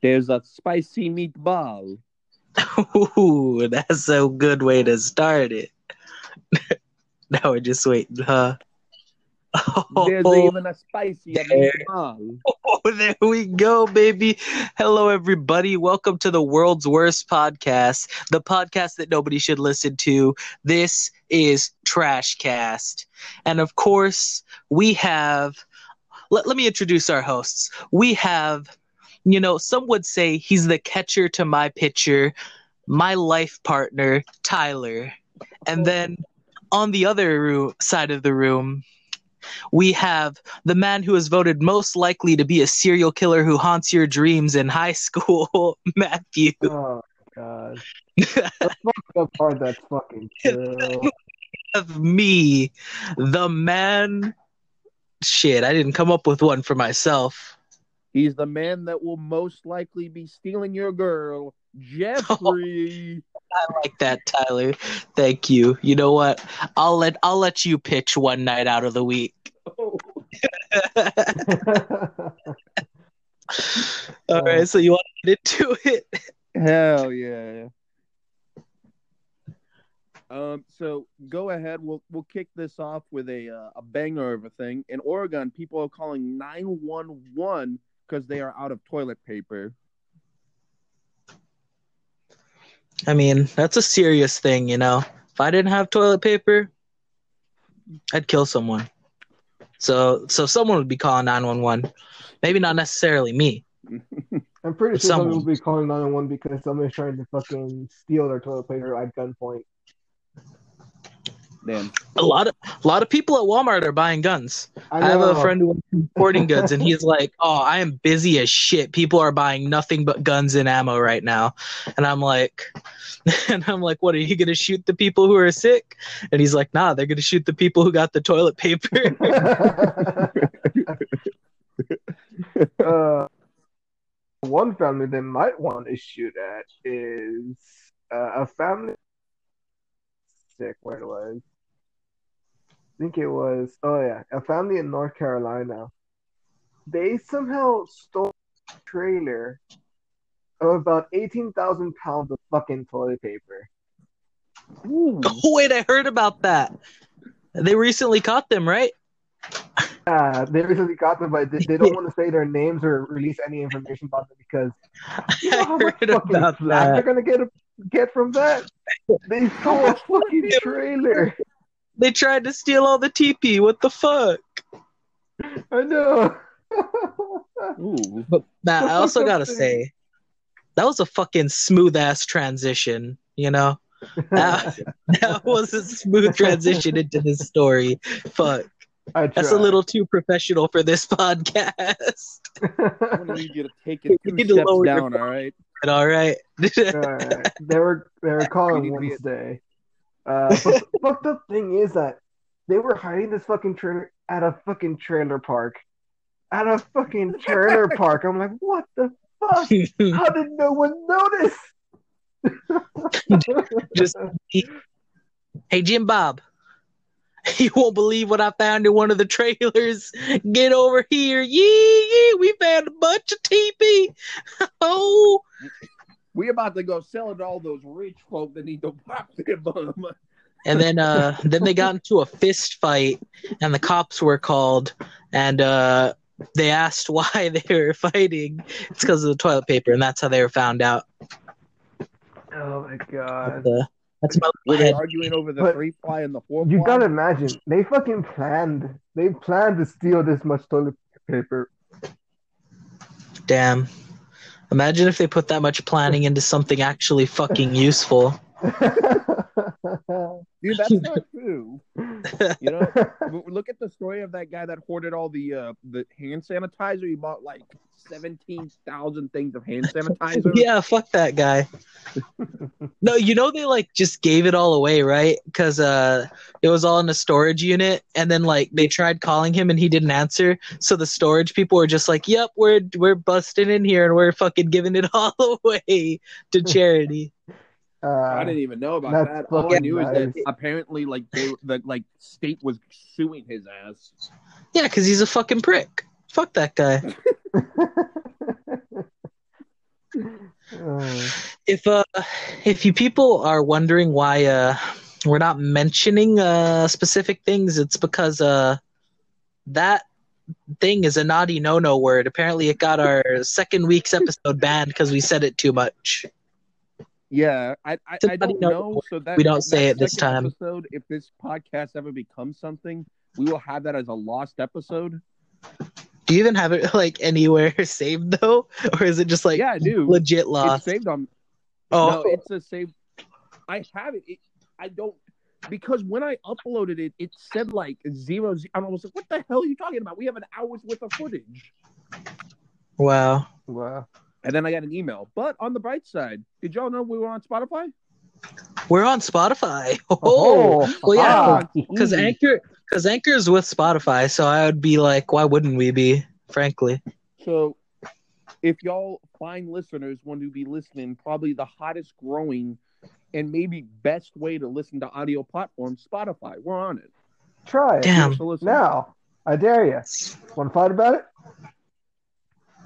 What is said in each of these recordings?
There's a spicy meatball. Ooh, that's a good way to start it. now we're just waiting, huh? There's Oh, even a spicy there. meatball. oh, there we go, baby. Hello, everybody. Welcome to the world's worst podcast, the podcast that nobody should listen to. This is Trashcast. And of course, we have, let, let me introduce our hosts. We have, you know, some would say he's the catcher to my pitcher, my life partner, Tyler. And then on the other roo- side of the room, we have the man who was voted most likely to be a serial killer who haunts your dreams in high school, Matthew. Oh god. The fucked part that's fucking true. Of me, the man. Shit, I didn't come up with one for myself. He's the man that will most likely be stealing your girl, Jeffrey. I like that, Tyler. Thank you. You know what? I'll let I'll let you pitch one night out of the week. All right, so you want to get into it? Hell yeah. Um, so go ahead. We'll we'll kick this off with a uh, a banger of a thing. In Oregon, people are calling nine one one because they are out of toilet paper. I mean, that's a serious thing, you know. If I didn't have toilet paper, I'd kill someone. So so someone would be calling 911. Maybe not necessarily me. I'm pretty sure someone someone. will be calling 911 because somebody's trying to fucking steal their toilet paper at gunpoint. A lot of a lot of people at Walmart are buying guns. I, have a friend who works in sporting goods and he's like, "Oh, I am busy as shit. People are buying nothing but guns and ammo right now." And I'm like and I'm like, "What are you going to shoot the people who are sick?" And he's like, "Nah, they're going to shoot the people who got the toilet paper." uh, one family they might want to shoot at is uh, a family. Sick, where it was. I think it was. Oh yeah, a family in North Carolina. They somehow stole a trailer of about eighteen thousand pounds of fucking toilet paper. Ooh. Oh, wait, I heard about that. They recently caught them, right? Yeah, they recently got them, but they, they don't want to say their names or release any information about them because you know I how much heard fucking about flack they're gonna get get from that. They stole a fucking trailer. They tried to steal all the TP. What the fuck? I know. Ooh. But Matt, I also gotta say, that was a fucking smooth ass transition. You know, that, that was a smooth transition into this story. Fuck, that's a little too professional for this podcast. I'm gonna need you to take it You two steps down. All right. But all right. Alright. They were they were calling need to Wednesday. Uh, but the fucked up thing is that they were hiding this fucking trailer at a fucking trailer park. At a fucking trailer park. I'm like, what the fuck? How did no one notice? Just hey, Jim Bob. You won't believe what I found in one of the trailers. Get over here. Yee, yee. We found a bunch of TP. Oh, We about to go sell it to all those rich folk that need to pop their bum. and then uh then they got into a fist fight and the cops were called and uh they asked why they were fighting it's because of the toilet paper and that's how they were found out oh my god. Uh, that's my Were they head. arguing over the But three ply and the four You ply? gotta imagine they fucking planned. They planned to steal this much toilet paper. damn imagine if they put that much planning into something actually fucking useful Dude, that's not true. You know, look at the story of that guy that hoarded all the uh, the hand sanitizer. He bought like seventeen thousand things of hand sanitizer. yeah fuck that guy no you know they like just gave it all away right because uh it was all in a storage unit and then like they tried calling him and he didn't answer so the storage people were just like yep we're we're busting in here and we're fucking giving it all away to charity I uh, didn't even know about that. All I fucking knew is that apparently, like they, the like state was suing his ass. yeah because he's a fucking prick fuck that guy If uh, if you people are wondering why uh we're not mentioning uh specific things, it's because uh that thing is a naughty no no word. Apparently, it got our second week's episode banned because we said it too much. Yeah, I I, I don't know know. So that we don't say it this time. Episode, if this podcast ever becomes something, we will have that as a lost episode. Do you even have it like anywhere saved though, or is it just like yeah, I do. legit It's lost? saved on. oh, No, it's a save. I have it. it. I don't because when I uploaded it, it said like zero. ze- I was like, "What the hell are you talking about? We have an hour's worth of footage." wow. Wow. And then I got an email. But on the bright side, did y'all know we were on Spotify? We're on Spotify. Oh, well, yeah, ah, because Anchor, because Anchor is with Spotify, so I would be like, why wouldn't we be? Frankly, So, if y'all fine listeners want to be listening, probably the hottest growing and maybe best way to listen to audio platform, Spotify. We're on it. Try it. Damn. Give us a listen. Now, I dare you. Want to fight about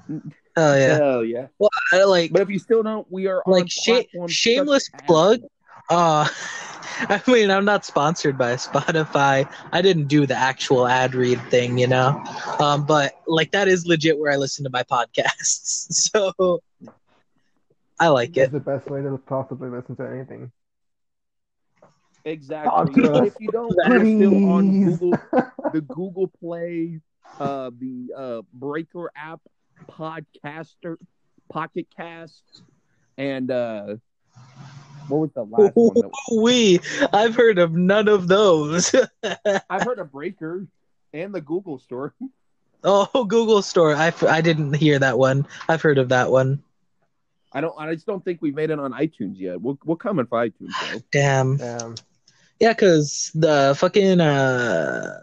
it? Oh yeah. Hell yeah. Well, I like But if you still don't, we are on like sh- shameless plug. Uh, I mean, I'm not sponsored by Spotify. I didn't do the actual ad read thing, you know. Um, but like that is legit where I listen to my podcasts. So I like It's it. the best way to possibly listen to anything. Exactly. Talk But if you don't, we're still on Google, the Google Play, uh, the uh, Breaker app, Podcaster, Pocket Cast, and uh, what was the last one? That, We, I've heard of none of those. I've heard of Breaker and the Google Store. oh, Google Store. I, f- I didn't hear that one. I've heard of that one. I don't. I just don't think we've made it on iTunes yet. We're we're coming for iTunes though. Damn. Damn. Yeah, because the fucking uh,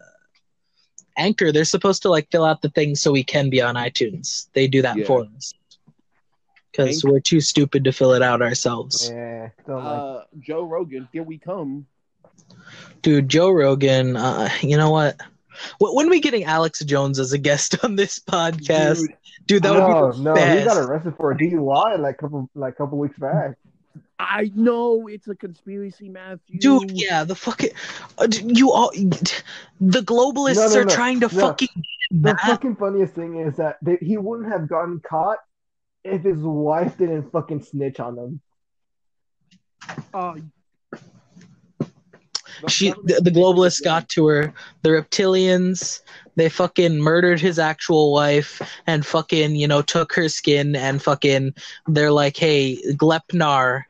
Anchor, they're supposed to like fill out the thing so we can be on iTunes. They do that Yeah. for us because we're too stupid to fill it out ourselves. Yeah. Don't like Uh, Joe Rogan, here we come. Dude, Joe Rogan, uh, you know what? Wh- When are we getting Alex Jones as a guest on this podcast? Dude, Dude, that would no, be the no, best. he got arrested for a DUI like couple like couple weeks back. I know it's a conspiracy, Matthew. Dude, yeah, the fucking uh, you all the globalists No, no, are no, trying to no. fucking The Matt, fucking funniest thing is that they, he wouldn't have gotten caught if his wife didn't fucking snitch on him. Uh, she the, the globalists got to her the reptilians they fucking murdered his actual wife and fucking you know took her skin and fucking they're like hey glepnar Can we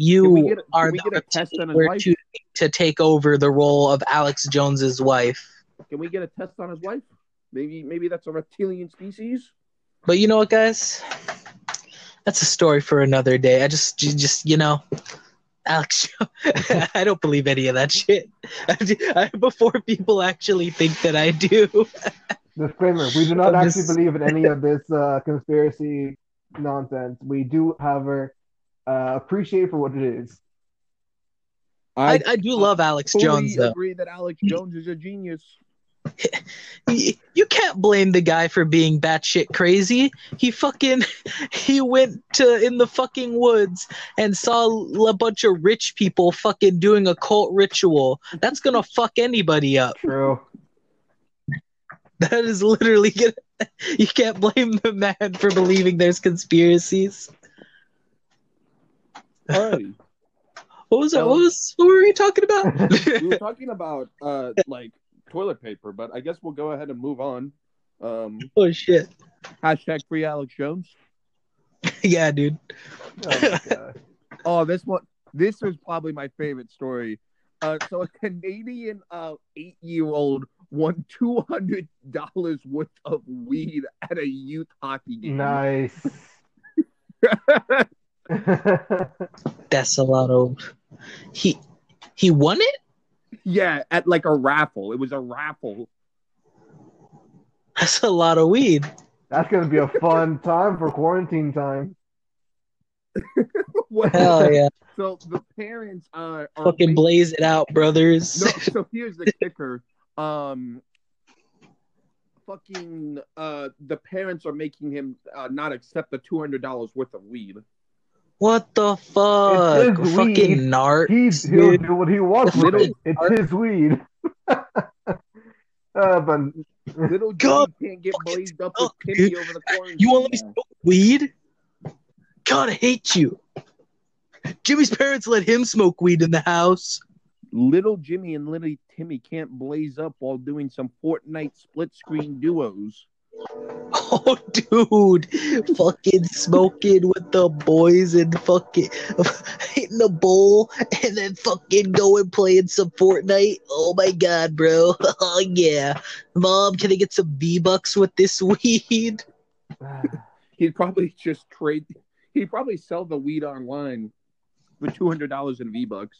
you get a- are the get a test on his we're wife? choosing to take over the role of alex jones's wife Can we get a test on his wife? Maybe maybe that's a reptilian species. but you know what guys that's a story for another day i just just you know Alex, I don't believe any of that shit. I, before people actually think that I do. Disclaimer: We do not I'm actually just- believe in any of this uh, conspiracy nonsense. We do, however, uh, appreciate for what it is. I, I do love Alex fully Jones though. agree that Alex Jones is a genius. You can't blame the guy for being batshit crazy. He fucking he went to in the fucking woods and saw a bunch of rich people fucking doing a cult ritual. That's gonna fuck anybody up. True. That is literally gonna. You can't blame the man for believing there's conspiracies. All right. What was that? Um, What was? What were we talking about? we were talking about uh like toilet paper, but I guess we'll go ahead and move on. Um oh shit! hashtag free Alex Jones. Yeah, dude. Oh. Oh, this one this was probably my favorite story. Uh so a Canadian uh eight year old won two hundred dollars worth of weed at a youth hockey game. Nice. That's a lot of. He he won it. yeah, at like a raffle. It was a raffle. That's a lot of weed. That's gonna be a fun time for quarantine time. Hell yeah! So the parents uh, are Fucking making- blaze it out, brothers. No, so here's the kicker. Um, fucking uh, the parents are making him uh, not accept the two hundred dollars worth of weed. What the fuck? his Fucking weed. nart. He's he'll do what he wants with it. It's his weed. uh, but Little God, can't get blazed up with suck, Timmy over the quarantine. You won't let me now. smoke weed? God, I hate you. Jimmy's parents let him smoke weed in the house. Little Jimmy and little Timmy can't blaze up while doing some Fortnite split screen duos. Oh, dude, fucking smoking with the boys and fucking hitting a bowl and then fucking going playing some Fortnite. Oh my god, bro. Oh yeah. Mom, can I get some V Bucks with this weed? He'd probably just trade. He'd probably sell the weed online for two hundred dollars in V bucks.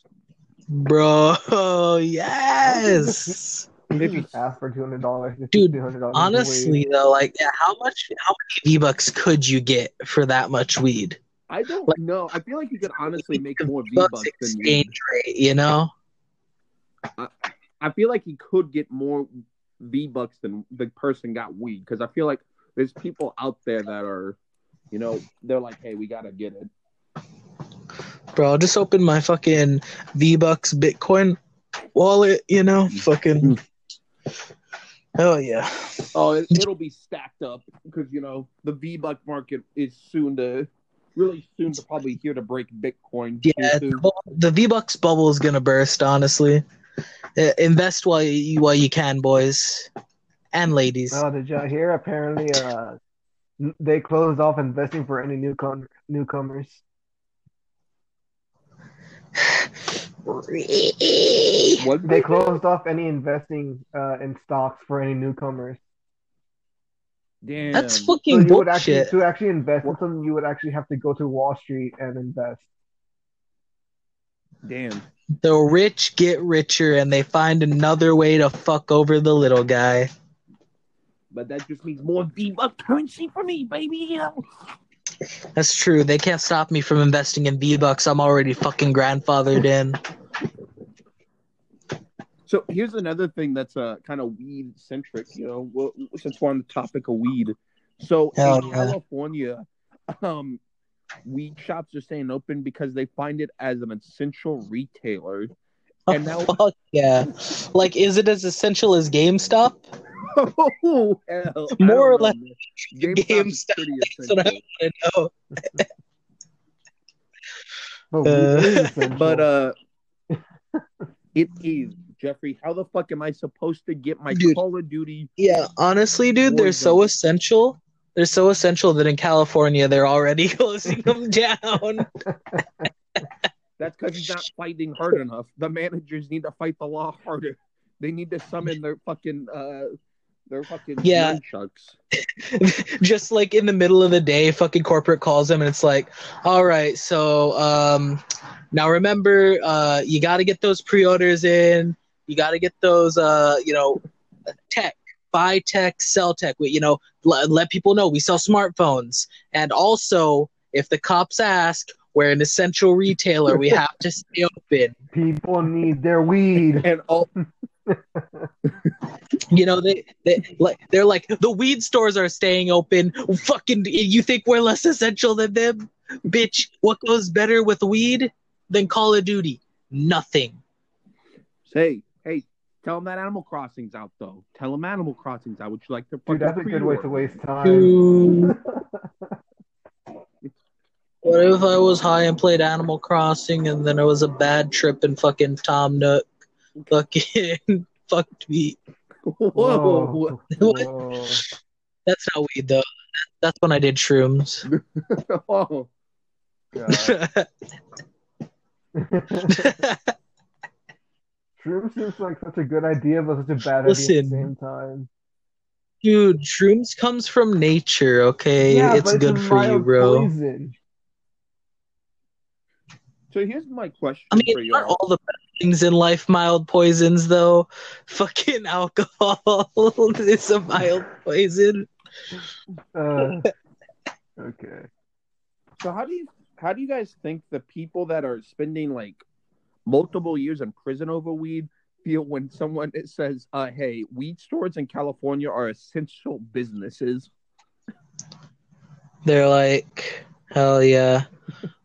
Bro, yes. He If you- just asked for two hundred dollars. Dude, $200 Honestly, though, like, yeah, how much, how many V Bucks could you get for that much weed? I don't Like- know. I feel like you could honestly make more V Bucks bucks than weed. exchange rate, you know? I feel like he could get more V bucks than the person got weed because I feel like there's people out there that are, you know, they're like, hey, we gotta get it. Bro, I'll just open my fucking V Bucks Bitcoin wallet, you know? Mm. Fucking. Mm. Oh, yeah. Oh, it, it'll be stacked up because you know the V buck market is soon to, really soon to probably here to break Bitcoin. Yeah, the the V Bucks bubble is gonna burst. Honestly, Uh, invest while you while you can, boys and ladies. Oh, did y'all hear? Apparently, uh, they closed off investing for any newcom- newcomers. What They closed off any investing uh, in stocks for any newcomers. Damn. That's So fucking you would actually bullshit. to actually invest in them, you would actually have to go to Wall Street and invest. Damn. The rich get richer, and they find another way to fuck over the little guy. But that just means more V buck currency for me, baby. That's true. They can't stop me from investing in V Bucks. I'm already fucking grandfathered in. So here's another thing that's uh, kind of weed centric, you know, well, since we're on the topic of weed. So Hell in yeah. California, um, weed shops are staying open because they find it as an essential retailer. And now- Fuck yeah. Like, is it as essential as GameStop? oh, hell. More or less man. GameStop is GameStop, pretty That's what I want to know. But Uh, weed is essential. But uh, it is Jeffrey. How the fuck am I supposed to get my Dude. Call of Duty? Yeah, honestly, dude, they're so essential. They're so essential that in California they're already closing them down. That's because he's not fighting hard enough. The managers need to fight the law harder. They need to summon their fucking uh, their fucking Yeah. nunchucks. Just like in the middle of the day, fucking corporate calls them and it's like, all right, so um, now remember, uh, you got to get those pre-orders in. You got to get those, uh, you know, tech, buy tech, sell tech. We, you know, let, let people know we sell smartphones. And also, if the cops ask, we're an essential retailer. We have to stay open. people need their weed. And all You know, they they like they're like the weed stores are staying open. Fucking, you think we're less essential than them, bitch? What goes better with weed than Call of Duty? Nothing. say, hey, tell them that Animal Crossing's out though. Tell them Animal Crossing's out. Would you like to? Dude, that's a good way to waste time. Dude, what if I was high and played Animal Crossing and then it was a bad trip and fucking Tom Nook fucking fucked me? Whoa. Whoa. What? Whoa. That's not weed though. That's when I did shrooms. oh. God. Shrooms seems like such a good idea, but such a bad idea at the same time. Dude, shrooms comes from nature, okay? yeah, it's but good for you, bro. Poison. So here's my question I mean, for you. aren't all the bad things in life mild poisons, though? Fucking alcohol is a mild poison. Uh, okay. So how do you how do you guys think the people that are spending like multiple years in prison over weed feel when someone says, uh, "Hey, weed stores in California are essential businesses"? They're like, hell yeah.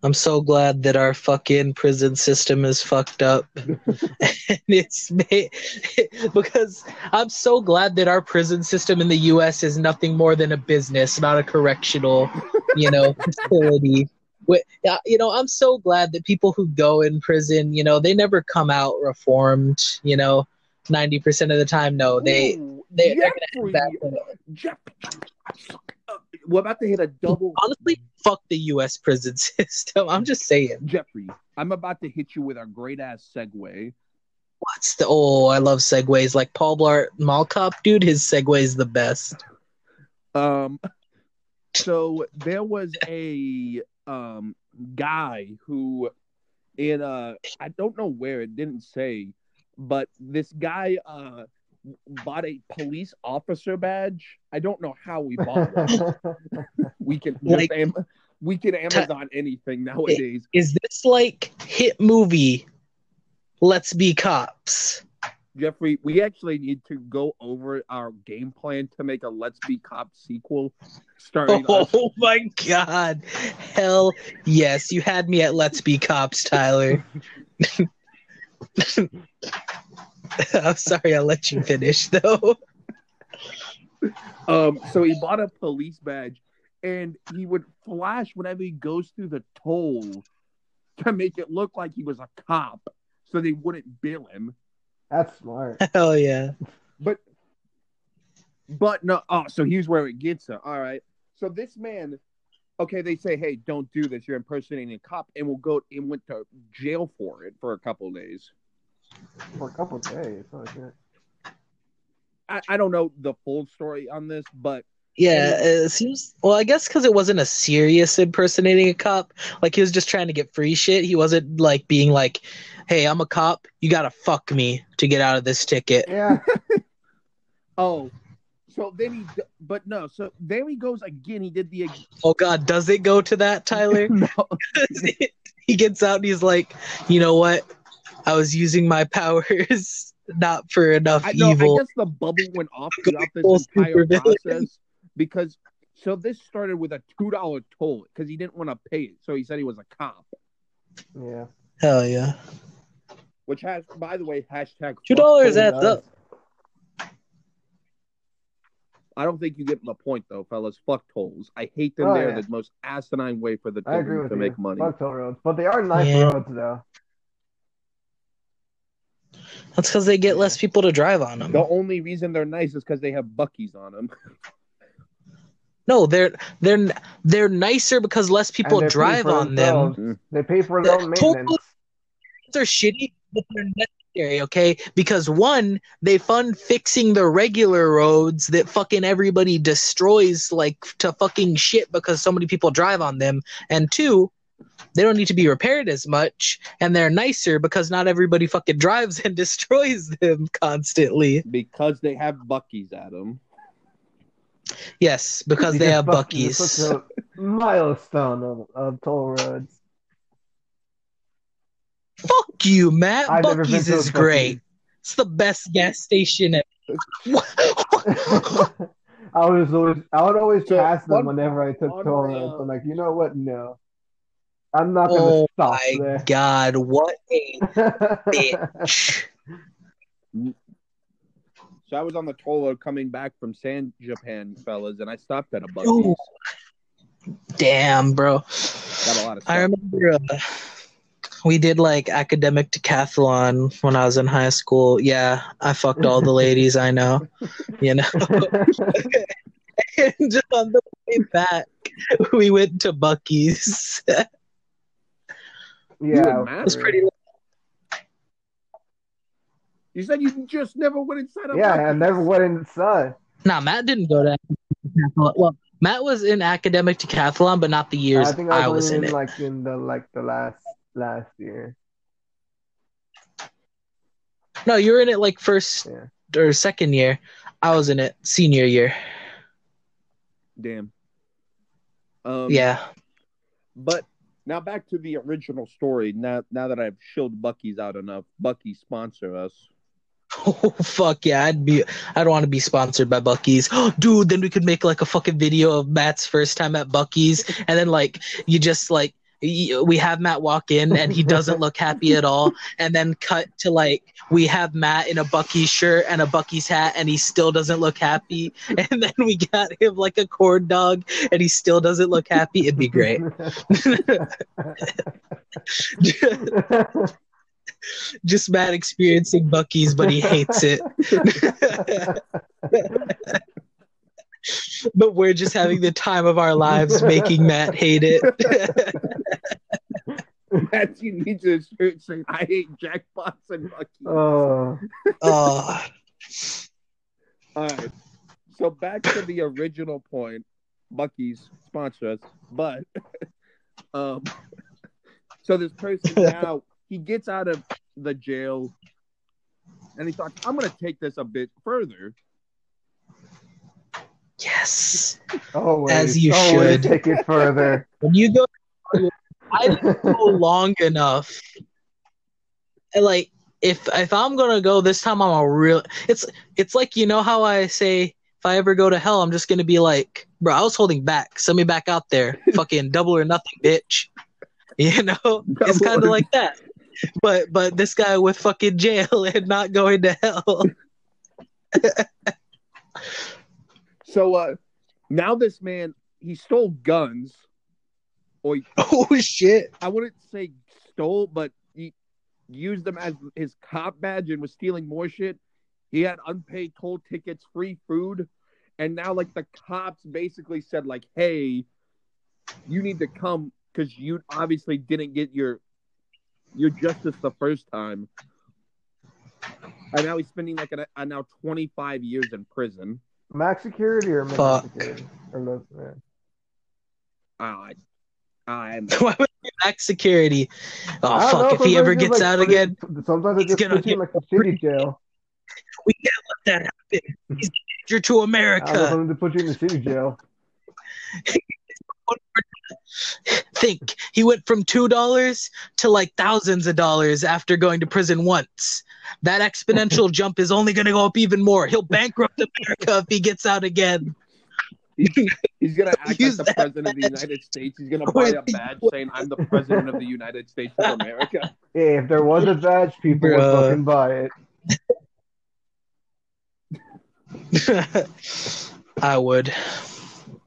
I'm so glad that our fucking prison system is fucked up. and it's made, because I'm so glad that our prison system in the US is nothing more than a business, not a correctional, you know, facility. Uh, You know, I'm so glad that people who go in prison, you know, they never come out reformed, you know, 90% of the time. No, they, Ooh, they, they're gonna have bad- Jeff, uh, we're about to hit a double. honestly, fuck the U.S. prison system. I'm just saying. Jeffrey, I'm about to hit you with a great ass segue. What's the? Oh, I love segues. Like Paul Blart Mall Cop, dude. His segue is the best. Um, so there was a um guy who, in uh, I don't know where it didn't say, but this guy uh bought a police officer badge. I don't know how we bought one. we can Like- am- we can Amazon anything nowadays. Is this like hit movie? Let's be cops. Jeffrey, we actually need to go over our game plan to make a Let's Be Cops sequel starring oh us. Oh my god! Hell yes, you had me at Let's Be Cops, Tyler. I'm sorry, I let you finish though. Um, so he bought a police badge, and he would flash whenever he goes through the toll to make it look like he was a cop, so they wouldn't bill him. That's smart. Hell yeah. But, but no. Oh, so here's where it gets her. All right. So this man, okay, they say, hey, don't do this. You're impersonating a cop, and we'll go and went to jail for it for a couple days. For a couple days. Oh, shit. I, I don't know the full story on this, but Yeah, it seems. Well, I guess because it wasn't a serious impersonating a cop. Like he was just trying to get free shit. He wasn't like being like, "Hey, I'm a cop. You gotta fuck me to get out of this ticket." Yeah. oh, so then he, but no, so there he goes again. He did the Oh God, does it go to that, Tyler? no, he gets out and he's like, "You know what? I was using my powers not for enough I know. I guess the bubble went off throughout this entire supervillain. process because so this started with a two dollar toll because he didn't want to pay it, so he said he was a cop. Yeah. Hell yeah, Which has, by the way, hashtag two dollars tolls. adds up. I don't think you get the point though, fellas. Fuck tolls. I hate them. Oh, They're yeah. the most asinine way for the I agree tolls with to you. make money. Fuck toll roads. But they are nice Yeah. roads, though. That's because they get less people to drive on them. The only reason they're nice is because they have Buc-ee's on them. No, they're they're they're nicer because less people And they pay drive for on them. Mm. They pay for The their own maintenance. They're shitty, but they're necessary. Okay, because one, they fund fixing the regular roads that fucking everybody destroys like to fucking shit because so many people drive on them, and two. They don't need to be repaired as much, and they're nicer because not everybody fucking drives and destroys them constantly. because they have Buc-ee's at them. Yes, because they have Buc-ee's Buckies. Milestone of, of toll roads. Fuck you, Matt. I've never been Buc-ee's to a is great. It's the best gas station ever. I was always, I would always So, pass them whenever I took on toll roads. uh, I'm like, you know what? No, I'm not gonna oh stop my there. god, what a bitch. So I was on the toll road coming back from San Japan, fellas, and I stopped at a Buc-ee's. Damn, bro. Got a lot of stuff. I remember uh, we did like academic decathlon when I was in high school. Yeah, I fucked all the ladies I know, you know. and just on the way back, we went to Buc-ee's. It You yeah, and Matt? was pretty. You said you just never went inside a yeah. I never went inside. Nah, Matt didn't go to. Decathlon. Well, Matt was in academic decathlon, but not the years I think I I was, was in in it. like in the like the last last year. No, you were in it like first Yeah. or second year. I was in it senior year. Damn. Um, Yeah. But now back to the original story. Now, now that I've shilled Buc-ee's out enough, Bucky sponsor us. Oh fuck yeah! I'd be. I'd want to be sponsored by Buc-ee's, dude. Then we could make like a fucking video of Matt's first time at Buc-ee's, and then like you just like we have Matt walk in and he doesn't look happy at all, and then cut to like we have Matt in a Buc-ee's shirt and a Buc-ee's hat, and he still doesn't look happy, and then we got him like a corn dog, and he still doesn't look happy. It'd be great. Just Matt experiencing Buc-ee's, but he hates it. but we're just having the time of our lives making Matt hate it. Matthew needs a shirt saying, I hate jackpots and Bucky. oh, oh, All right. So back to the original point. Buc-ee's sponsor us, but um, so this person now he gets out of the jail, and he thought, "I'm going to take this a bit further." Yes. always, As you always should. take it further. When you go, I didn't go long enough. And like, if if I'm gonna go this time, I'm a real. It's it's like you know how I say if I ever go to hell, I'm just gonna be like, bro, I was holding back. Send me back out there, fucking double or nothing, bitch. You know, it's kind of like that. But but this guy with fucking jail and not going to hell. So uh, now this man he stole guns, or he- oh shit! I wouldn't say stole, but he used them as his cop badge and was stealing more shit. He had unpaid toll tickets, free food, and now like the cops basically said like, "Hey, you need to come because you obviously didn't get your your justice the first time." And now he's spending like a, a now twenty five years in prison. Max security or minimum Fuck. security? Or less, yeah. Uh, I'm Why would he max security? Oh fuck! know, if he ever gets like, out put again, sometimes they he's gonna put you in get like a city jail. we can't let that happen. He's a danger to America. I don't America. to put you in the city jail. Think he went from two dollars to like thousands of dollars after going to prison once. That exponential jump is only going to go up even more. He'll bankrupt America if he gets out again. He's gonna act like Use the that president of the. United States. He's gonna buy a badge saying, "I'm the president of the United States of America." Hey, if there was a badge, people would fucking buy it. I would.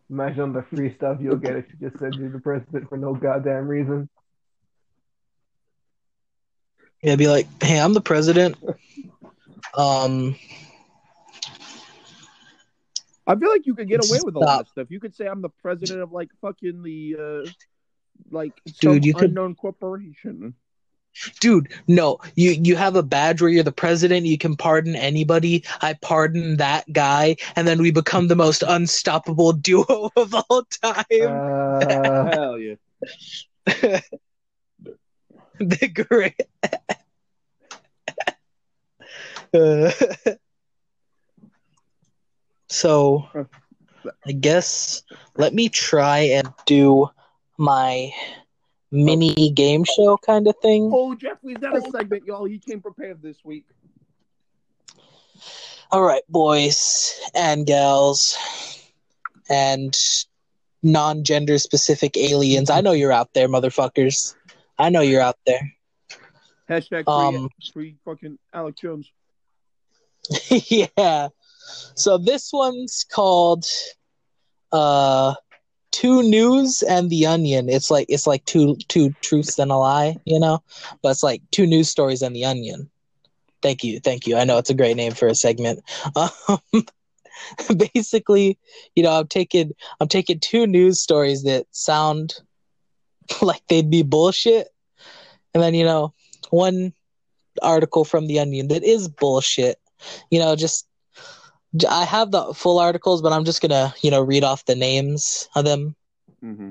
Imagine the free stuff you'll get if you just said you're the president for no goddamn reason. Yeah, be like, hey, I'm the president. Um, I feel like you could get away with a lot of stuff. You could say, "I'm the president of like fucking the uh, like some Dude, you could- unknown corporation." Dude, no, you you have a badge where you're the president. You can pardon anybody. I pardon that guy, and then we become the most unstoppable duo of all time. Uh, Hell yeah! the great. Uh, so, I guess let me try and do my mini game show kind of thing. Oh, Jeffrey's got a segment, y'all. He came prepared this week. All right, boys and gals, and non-gender specific aliens. I know you're out there, motherfuckers. I know you're out there. Hashtag free, Um, free fucking Alex Jones. yeah. So this one's called uh Two News and the Onion. It's like it's like two two truths and a lie, you know? But it's like two news stories and the onion. Thank you, thank you. I know it's a great name for a segment. Um, basically, you know, I'm taking I'm taking two news stories that sound like they'd be bullshit, and then you know, one article from the Onion that is bullshit. You know, just I have the full articles, but I'm just gonna you know read off the names of them. Mm-hmm.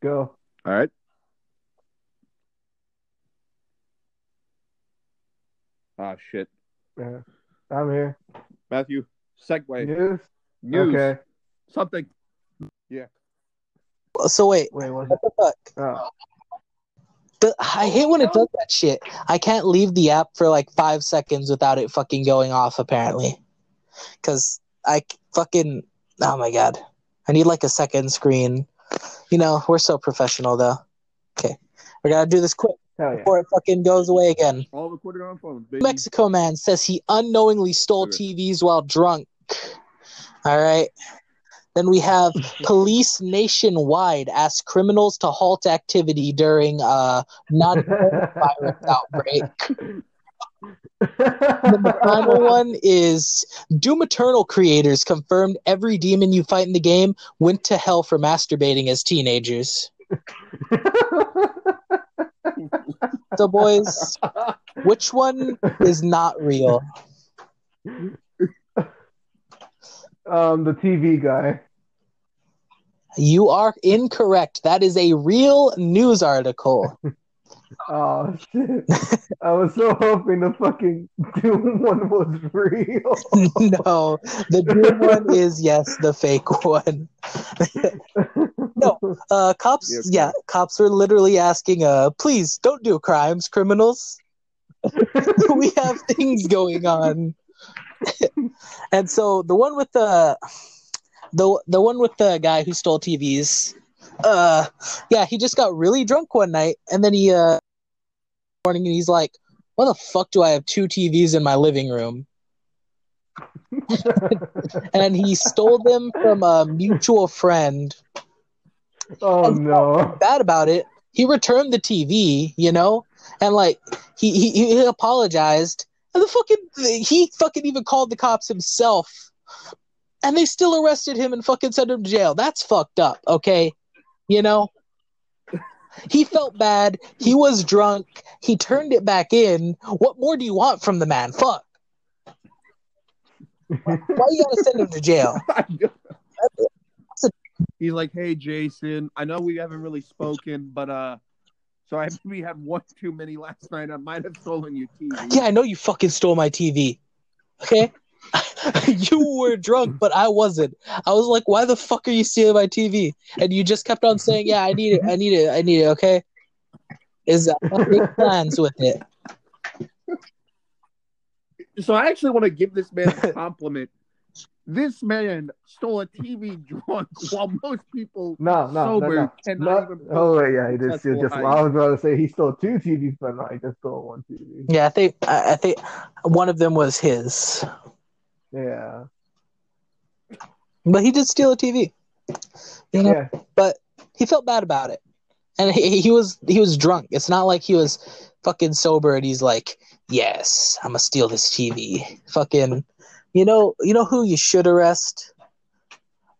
go. All right. Ah, shit. Yeah. I'm here. Matthew, segue. News? News. Okay. Something. Yeah. So wait, Wait, was what the fuck? Oh. The, I hate when it oh, does that shit. I can't leave the app for like five seconds without it fucking going off. Apparently, because I fucking oh my god, I need like a second screen You know, we're so professional though. Okay. We gotta do this quick yeah. before it fucking goes away again. All recorded on phones, baby. Mexico man says he unknowingly stole TVs while drunk. All right. Then we have police nationwide ask criminals to halt activity during uh non-virus outbreak. The final one is Doom Eternal creators confirmed every demon you fight in the game went to hell for masturbating as teenagers. So, boys, which one is not real? um, the TV guy. You are incorrect. That is a real news article. Oh shit! I was so hoping the fucking Doom one was real. no, the Doom one is yes, the fake one. No. Uh, cops, Yes, yeah, cops are literally asking, uh, please don't do crimes, criminals. we have things going on. and so the one with the the the one with the guy who stole TVs, uh, yeah, he just got really drunk one night, and then he uh, morning, and he's like, "Why the fuck do I have two TVs in my living room?" And he stole them from a mutual friend. oh no! bad about it. He returned the TV, you know, and like he he, he apologized, and the fucking he fucking even called the cops himself, and they still arrested him and fucking sent him to jail. That's fucked up, okay? You know. He felt bad. He was drunk. He turned it back in. What more do you want from the man? Fuck. Why you gotta send him to jail? He's like, "Hey, Jason, I know we haven't really spoken, but uh, so I maybe had one too many last night. I might have stolen your TV." Yeah, I know you fucking stole my TV. Okay? you were drunk, but I wasn't. I was like, why the fuck are you stealing my TV? And you just kept on saying, yeah, I need it, I need it, I need it, okay? Is uh, plans with it. So I actually want to give this man a compliment. this man stole a TV drunk while most people No, no, sober no, no. cannot no. even. Oh wait, yeah, he did steal just. height. I was about to say he stole two TVs, but no, he just stole one TV. Yeah, I think I I think one of them was his. Yeah, But he did steal a TV. You know? yeah. but he felt bad about it. And he, he was he was drunk. It's not like he was fucking sober and he's like yes i'm gonna steal this tv fucking you know you know who you should arrest?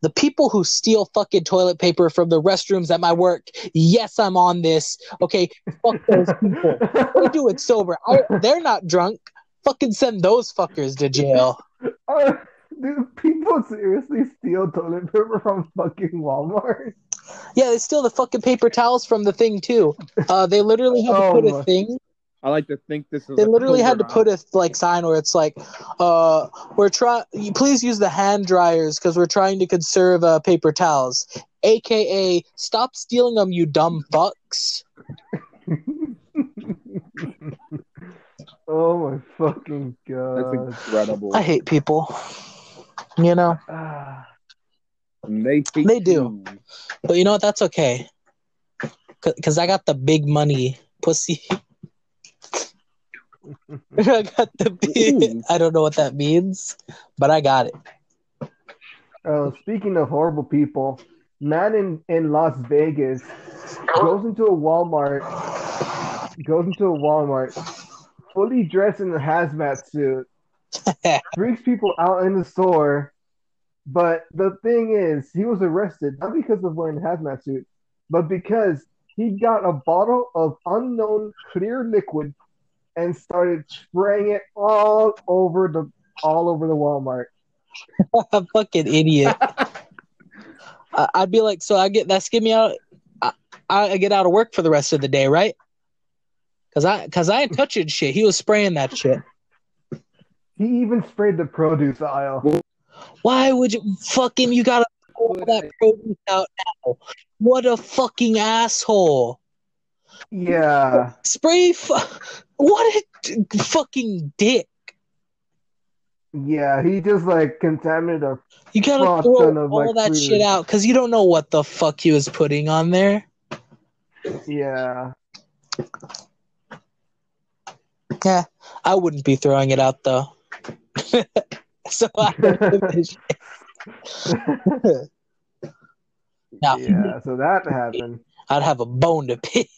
The people who steal fucking toilet paper from the restrooms at my work. Yes i'm on this. Okay fuck those people. They do it sober. I, they're not drunk. Fucking send those fuckers to jail Uh, do people seriously steal toilet paper from fucking Walmart? yeah they steal the fucking paper towels from the thing too. Uh they literally had to Oh put a thing. I like to think this is. they a literally had to covert put a like sign where it's like uh we're trying please use the hand dryers because we're trying to conserve uh, paper towels. Aka stop stealing them you dumb fucks oh my fucking god! That's incredible. i hate people you know Ah, And they They do. you. but you know what that's okay because i got the big money pussy i got the big i don't know what that means but i got it uh, speaking of horrible people, man in in Las Vegas goes into a Walmart, goes into a Walmart, fully dressed in a hazmat suit, freaks people out in the store. But the thing is, he was arrested not because of wearing a hazmat suit, but because he got a bottle of unknown clear liquid and started spraying it all over the all over the Walmart. a fucking idiot. I- I'd be like, so I get that's get me out. I, I get out of work for the rest of the day, right? Cause I, cause I ain't touching shit. He was spraying that shit. He even sprayed the produce aisle. Why would you fucking? You gotta pull that produce out now. What a fucking asshole! Yeah, Spray. Fu- what a d- fucking dick. Yeah, he just like contaminated our You gotta throw of, all like, that food. shit out because you don't know what the fuck he was putting on there. yeah. Yeah, I wouldn't be throwing it out though. so I. Now, yeah, so that happened. I'd have a bone to pick.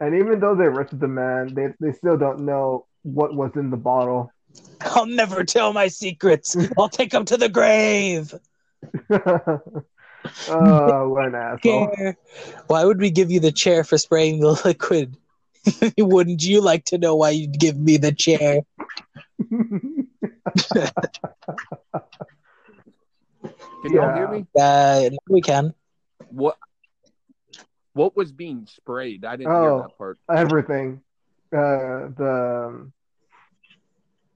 And even though they arrested the man, they they still don't know what was in the bottle. I'll never tell my secrets. I'll take them to the grave. Oh, what an asshole. Chair. Why would we give you the chair for spraying the liquid? Wouldn't you like to know why you'd give me the chair? Can y'all hear me? Uh, we can. What what was being sprayed? I didn't Oh. hear that part. Everything. Uh, the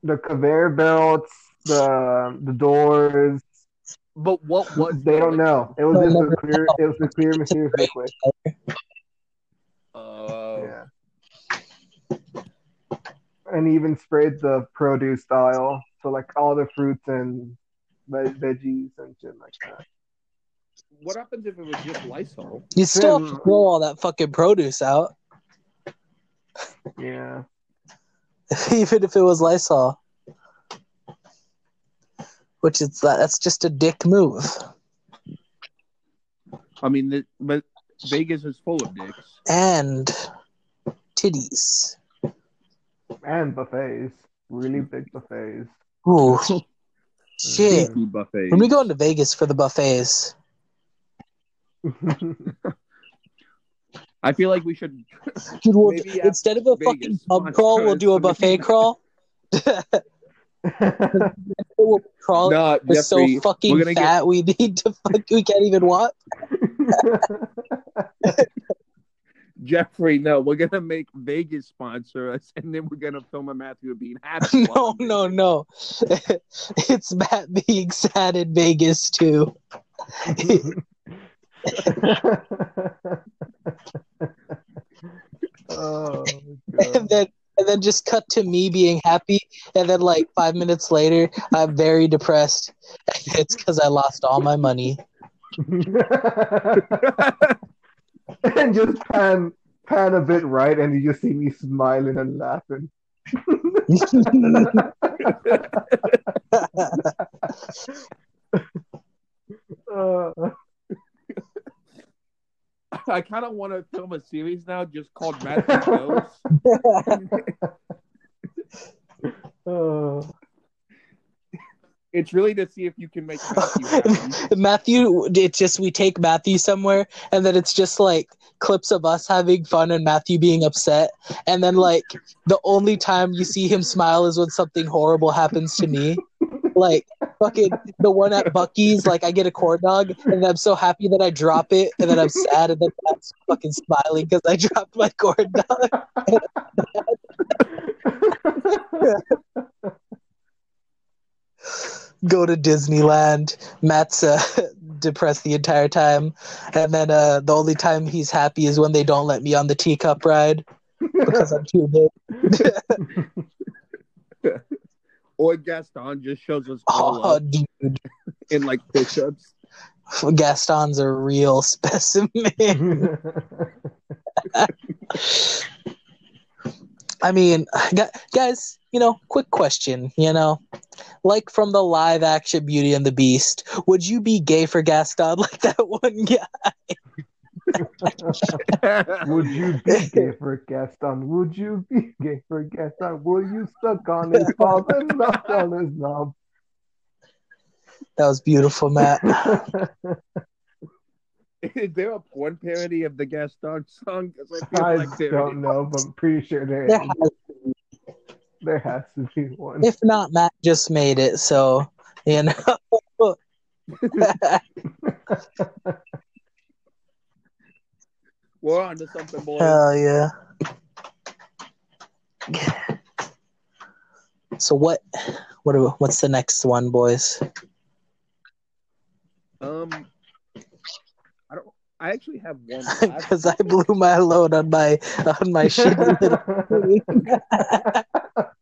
the conveyor belts, the the doors. But what was They don't know. It was just a clear. It was a clear mysterious liquid. Oh. Yeah. And even sprayed the produce style, so like all the fruits and ve- veggies and shit like that. What happens if it was just Lysol? You still have to Tim- throw all that fucking produce out, Yeah. even if it was Lysol. Which is that's just a dick move. I mean, the, but Vegas is full of dicks. And titties. And buffets. Really big buffets. Ooh. Shit. Seafood buffets. When we go into Vegas for the buffets, I feel like we should. dude, we'll, instead of a Vegas fucking pub crawl, we'll do a buffet crawl. We'll crawl No, We're so Jeffrey, fucking we're fat we need to fuck we can't even walk. Jeffrey. No, we're gonna make Vegas sponsor us, and then we're gonna film a Matthew being happy. No, no, no. it's Matt being sad in Vegas too. oh, And then and then just cut to me being happy and then like five minutes later I'm very depressed. It's because I lost all my money. and just pan pan a bit right, and you just see me smiling and laughing. Uh, I kind of want to film a series now, just called Matthew Goes. uh, It's really to see if you can make Matthew happy. Matthew, it's just we take Matthew somewhere, and then it's just like clips of us having fun and Matthew being upset, and then like the only time you see him smile is when something horrible happens to me. Like fucking the one at Buc-ee's, like I get a corn dog, and I'm so happy that I drop it, and then I'm sad, and then Matt's fucking smiling because I dropped my corn dog. Go to Disneyland. Matt's uh, depressed the entire time, and then uh, the only time he's happy is when they don't let me on the teacup ride because I'm too big. or Gaston just shows us all Oh, up dude, in like push-ups. Gaston's a real specimen. I mean, guys, you know, quick question, you know, like from the live action Beauty and the Beast, would you be gay for Gaston like that one guy? Would you be gay for Gaston? Would you be gay for Gaston? Will you suck on his balls and knock on his knob? That was beautiful, Matt. Is there a porn parody of the Gaston song? I feel I like don't know, but I'm pretty sure there There is. has- There has to be one. if not, Matt just made it, so you know. We're on to something, boys. Hell yeah. So what? What? Are, what's the next one, boys? Um, I don't. I actually have one. because I blew my load on my on my little.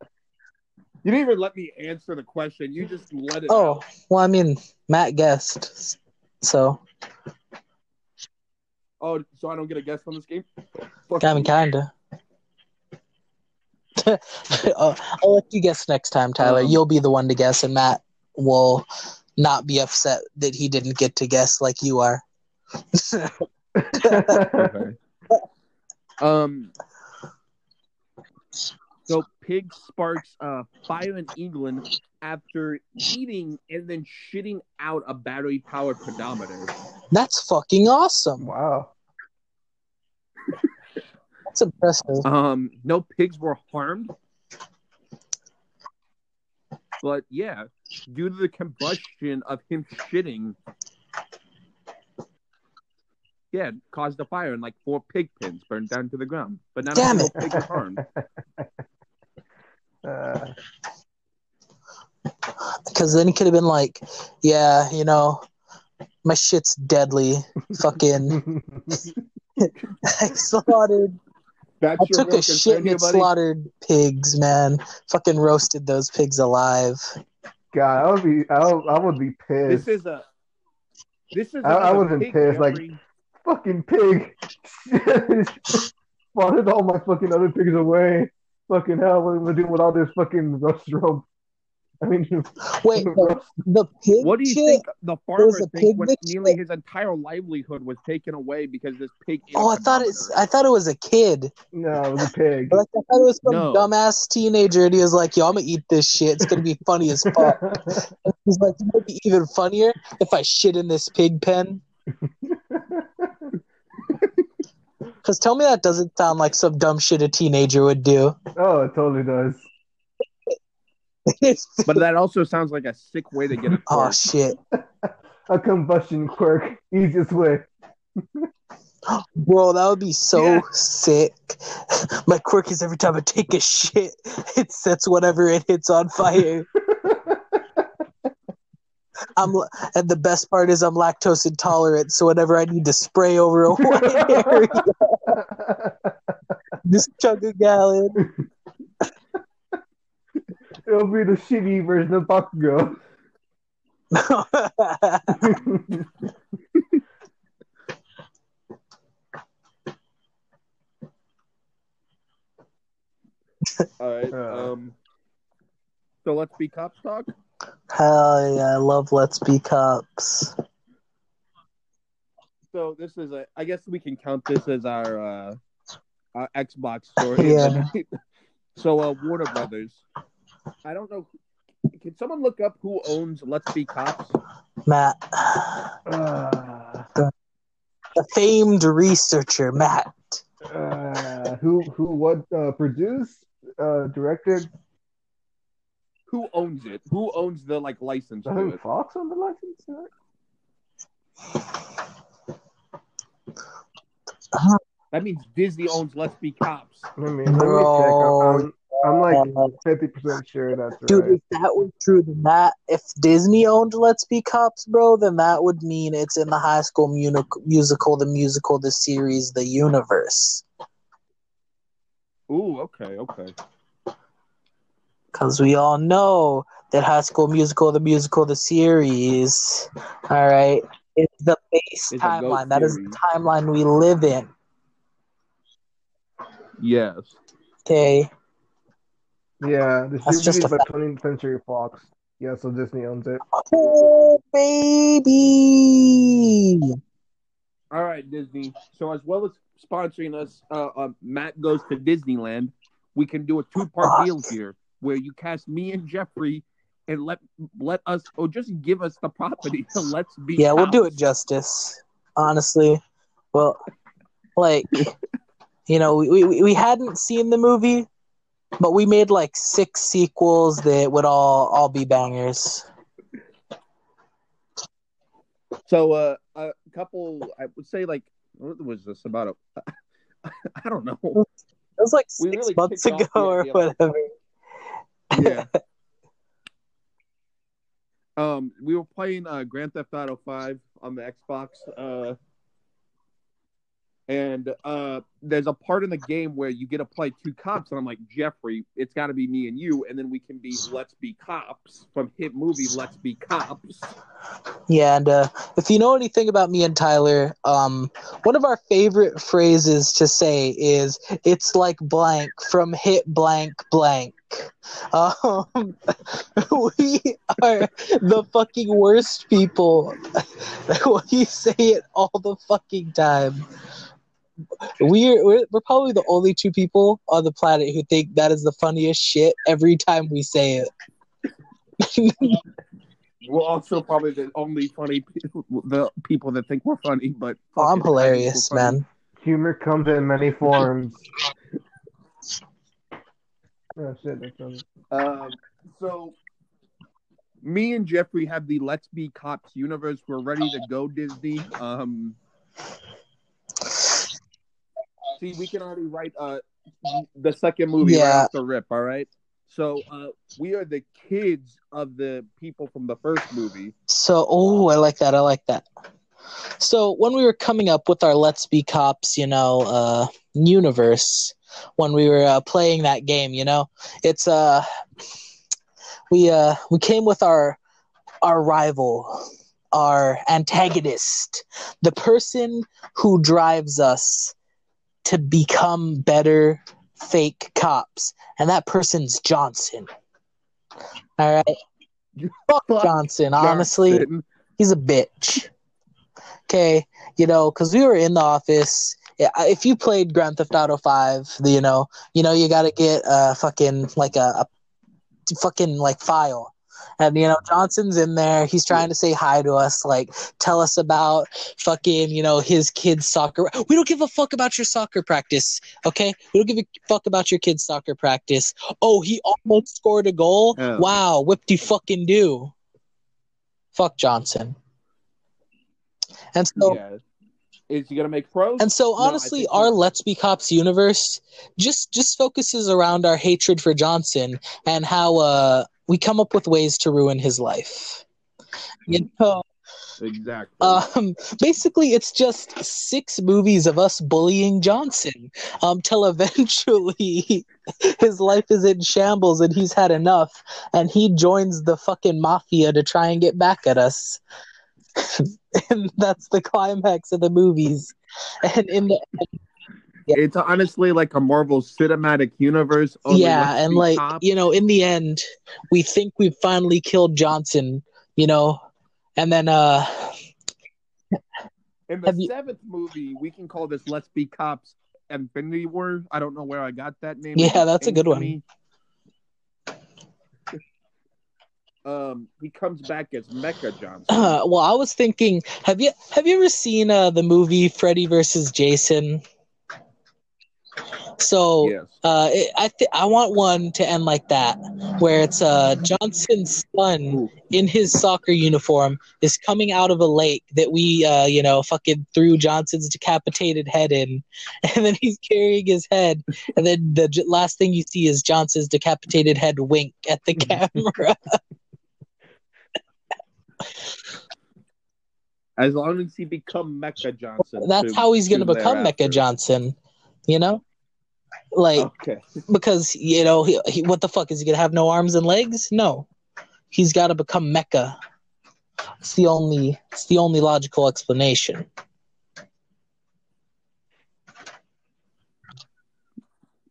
You didn't even let me answer the question. You just let it oh out. well, I mean Matt guessed, so Oh, so I don't get a guess on this game? Fuck I mean kinda. Uh, I'll let you guess next time, Tyler. Um, You'll be the one to guess, and Matt will not be upset that he didn't get to guess like you are. Okay. Um. So pig sparks uh, fire in England after eating and then shitting out a battery-powered pedometer. That's fucking awesome. wow. That's impressive. Um, no pigs were harmed, but yeah, due to the combustion of him shitting, yeah, caused a fire and like four pig pens burned down to the ground. But not Damn a it. single pig was harmed. Uh, Because then he could have been like, yeah, you know, my shit's deadly. Fucking, I slaughtered. That's I your took a shit concern and it slaughtered pigs, man. Fucking roasted those pigs alive. God, I would be, I would, I would be pissed. This is a. This is. I, would've been pig, pissed, like- fucking pig. Spotted all my fucking other pigs away. Fucking hell, what am I gonna do with all this fucking roast rope? I mean, Wait, the, the pig What do you shit? think the farmer was a thinks pig when that nearly his entire livelihood was taken away because this pig? Oh, I thought it's. I thought it was a kid. no, it was a pig. Like I thought it was some No. dumbass teenager, and he was like, "Yo, I'm gonna eat this shit. It's gonna be funny as fuck." He's like, "It would be even funnier if I shit in this pig pen." Because tell me that doesn't sound like some dumb shit a teenager would do. oh, it totally does. But that also sounds like a sick way to get a oh shit, A combustion quirk, easiest way. bro, that would be so Yeah. sick. My quirk is every time I take a shit, it sets whatever it hits on fire. I'm, and the best part is I'm lactose intolerant, so whenever I need to spray over a white area, just chug a gallon. It'll be the shitty version of Bakugo. All right. Uh. Um. So let's be cops talk. Hell yeah, I love Let's Be Cops. So this is a. I guess we can count this as our uh, our Xbox story. Yeah. so uh, Warner Brothers. I don't know. Can someone look up who owns Let's Be Cops? Matt, Uh, the famed researcher, Matt. uh, who who what uh, produced, uh, directed? Who owns it? Who owns the like license I to think it? Fox on the license. Uh? That means Disney owns Let's Be Cops. I mean, let me check. Bro. I'm, I'm, I'm like fifty percent sure that's Dude, right. if that was true, then that if Disney owned Let's Be Cops, bro, then that would mean it's in the High School Muni- Musical, the musical, the series, the universe. Ooh, okay, okay. Because we all know that High School Musical, the musical, the series, all right, is the base Is a goat timeline. That is the timeline we live in. Yes. Okay. Yeah, the That's series just is a by fact. 20th Century Fox. Yeah, so Disney owns it. Oh, baby. All right, Disney. So as well as sponsoring us, uh, uh, Matt goes to Disneyland. We can do a two-part deal here, where you cast me and Jeffrey, and let let us, or just give us the property. to Let's be. Yeah, we'll do it justice. Honestly, well, like you know, we, we we hadn't seen the movie, but we made like six sequels that would all all be bangers. So, uh, a couple, I would say, like, what was this about? A, I don't know. It was like six really months ago or the- whatever. Yeah. Um, we were playing uh, Grand Theft Auto Five on the Xbox. Uh, and uh, there's a part in the game where you get to play two cops, and I'm like, Jeffrey, it's got to be me and you, and then we can be Let's Be Cops from hit movie Let's Be Cops. Yeah, and uh, if you know anything about me and Tyler, um, one of our favorite phrases to say is "It's like blank from hit blank blank." Um, we are the fucking worst people. we say it all the fucking time. We're, we're we're probably the only two people on the planet who think that is the funniest shit every time we say it. We're also probably the only funny people, the people that think we're funny, but I'm fuck it, I think we're hilarious, man. Humor comes in many forms. Oh shit, that's funny. Um, so me and Jeffrey have the Let's Be Cops universe. We're ready to go, Disney. Um, see, we can already write uh the second movie right off the rip. All right. So uh, we are the kids of the people from the first movie. So, oh, I like that. I like that. So, when we were coming up with our Let's Be Cops, you know, uh, universe, when we were uh, playing that game, you know, it's uh, we uh, we came with our our rival, our antagonist, the person who drives us to become better fake cops, and that person's Johnson. All right, fuck Fuck Johnson. Honestly, Johnson. he's a bitch. Okay, you know, because we were in the office. Yeah, If you played Grand Theft Auto Five, the- you know, you know, you got to get a fucking like a, a fucking like file, and you know, Johnson's in there. He's trying to say hi to us, like tell us about fucking, you know, his kid's soccer. We don't give a fuck about your soccer practice, okay? We don't give a fuck about your kid's soccer practice. Oh, he almost scored a goal. Oh. Wow, whip de fucking do. Fuck Johnson. And so, yeah. Is he gonna make pros? and so, honestly, think our Let's Be Cops universe just just focuses around our hatred for Johnson and how uh, we come up with ways to ruin his life. You know, exactly. um, basically, it's just six movies of us bullying Johnson um, till eventually his life is in shambles and he's had enough, and he joins the fucking mafia to try and get back at us. and that's the climax of the movies. And in the it's honestly like a Marvel Cinematic Universe. yeah, and like Cops. you know, in the end, we think we've finally killed Johnson. You know, and then uh, In the have you- seventh movie, we can call this "Let's Be Cops" Infinity War. I don't know where I got that name. Yeah, that's a good one. Um, he comes back as Mecha Johnson. Uh, well, I was thinking, have you have you ever seen uh, the movie Freddy versus Jason? So, yes. uh, it, I th- I want one to end like that, where it's uh, Johnson's son Ooh. in his soccer uniform is coming out of a lake that we, uh, you know, fucking threw Johnson's decapitated head in, and then he's carrying his head, and then the j- last thing you see is Johnson's decapitated head wink at the camera. As long as he become Mecha Johnson. That's to- how he's going to become Mecha Johnson, you know? Like, Okay. because, you know, he, he, what the fuck? Is he going to have no arms and legs? No. He's got to become Mecha. It's the only, it's the only logical explanation.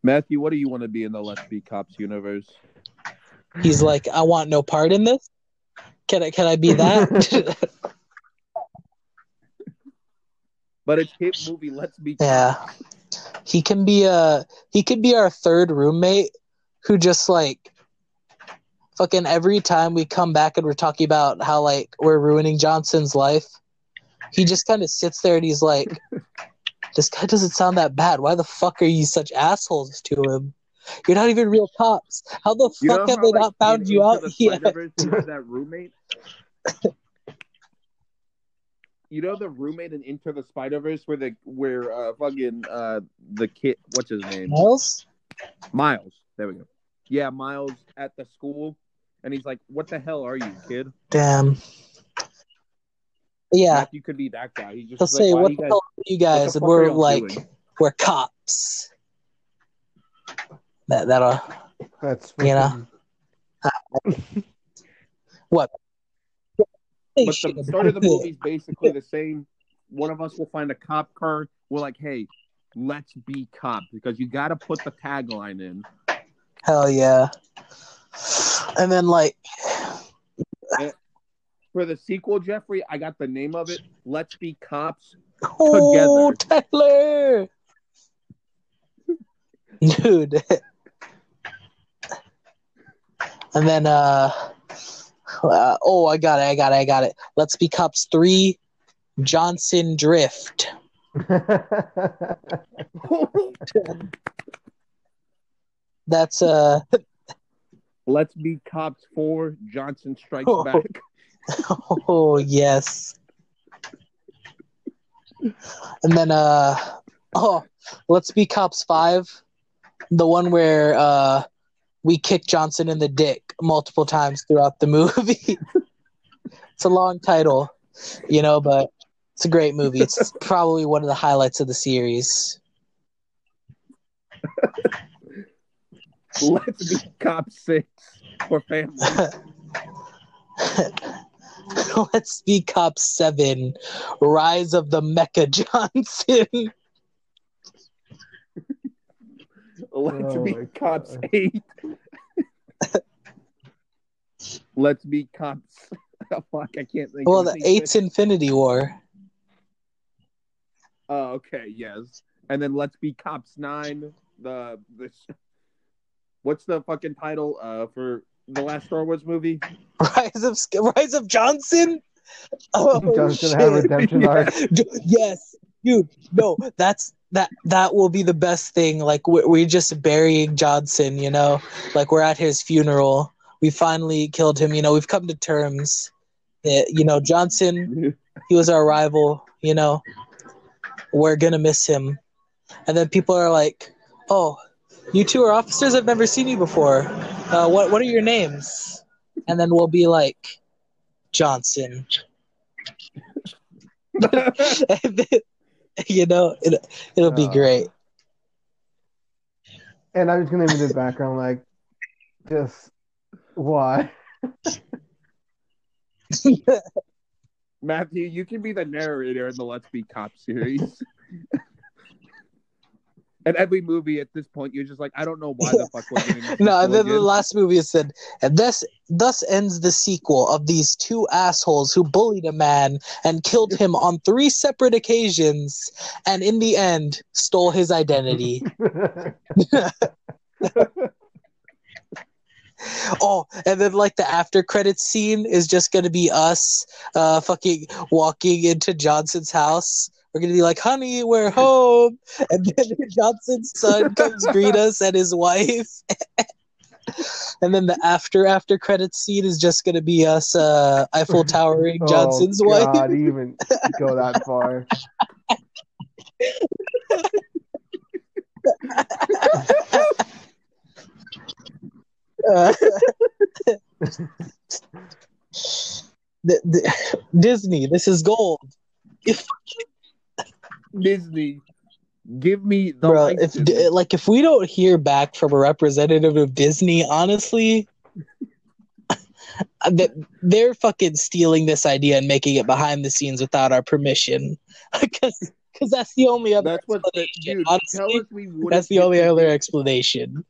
Matthew, what do you want to be in the Let's Be Cops universe? He's like, I want no part in this. Can I, can I be that? But a hit movie Let's Be yeah. He can be a, he could be our third roommate who just like, fucking every time we come back and we're talking about how like we're ruining Johnson's life, he just kind of sits there and he's like, "This guy doesn't sound that bad. Why the fuck are you such assholes to him? You're not even real cops. How the You fuck have how, they like, not found you out yet?" You that roommate. You know the roommate in Into the Spider Verse where the where uh fucking uh the kid what's his name Miles? Miles there we go yeah Miles at the school and he's like what the hell are you kid Damn. Yeah, Matthew could be that guy. He's just he'll like, say, "Why "What the guys- hell are you guys?" And we're like, doing? "We're cops." That that'll That's You know? what? But the start of the movie is basically the same. One of us will find a cop car. We're like, "Hey, let's be cops," because you got to put the tagline in. Hell yeah! And then like, eh, For the sequel, Jeffrey, I got the name of it. Let's be cops. oh, Tyler, dude. And then uh, uh, oh, I got it, I got it, I got it. Let's be cops three. Johnson Drift. That's uh let's be cops four. Johnson strikes Oh. back. oh yes. And then uh oh, let's be cops 5. The one where uh we kick Johnson in the dick multiple times throughout the movie. it's a long title, you know, but it's a great movie. It's probably one of the highlights of the series. Let's be cop six for family. Let's be Cop 7 Rise of the Mecha Johnson. Let's Oh be cops God. eight. Let's be cops. Oh, fuck, I can't think. Well, of the anything. eight's Infinity War. Oh, okay, yes. And then let's be cops nine. The this. What's the fucking title uh for the last Star Wars movie? Rise of Rise of Johnson. Oh, Johnson shit. had redemption arc. Yes, dude. No, that's that. That will be the best thing. Like we're, we're just burying Johnson. You know, like we're at his funeral. We finally killed him. You know, we've come to terms. That you know, Johnson. He was our rival. You know, we're gonna miss him. And then people are like, "Oh, you two are officers. I've never seen you before. Uh, what What are your names?" And then we'll be like, Johnson. And then, you know, it, it'll be Uh, great. And I'm just gonna leave in the background like, just why? Matthew, you can be the narrator in the Let's Be Cop series. And every movie at this point, you're just like, I don't know why the fuck we're getting this no, and then sequel the last movie it said, and thus thus ends the sequel of these two assholes who bullied a man and killed him on three separate occasions, and in the end stole his identity. oh, and then like the after credits scene is just gonna be us, uh, fucking walking into Johnson's house. We're gonna be like, "Honey, we're home," and then Johnson's son comes greet us and his wife. and then the after after credit scene is just gonna be us, uh, Eiffel Towering Johnson's oh, wife. God, even go that far. Uh, the, the, Disney, this is gold. Disney, give me the Bro, if to d- this. like if we don't hear back from a representative of Disney, honestly, uh, that they're fucking stealing this idea and making it behind the scenes without our permission. Because because that's the only other That's what, the, explanation. dude. Honestly, tell us we that's the only other explanation.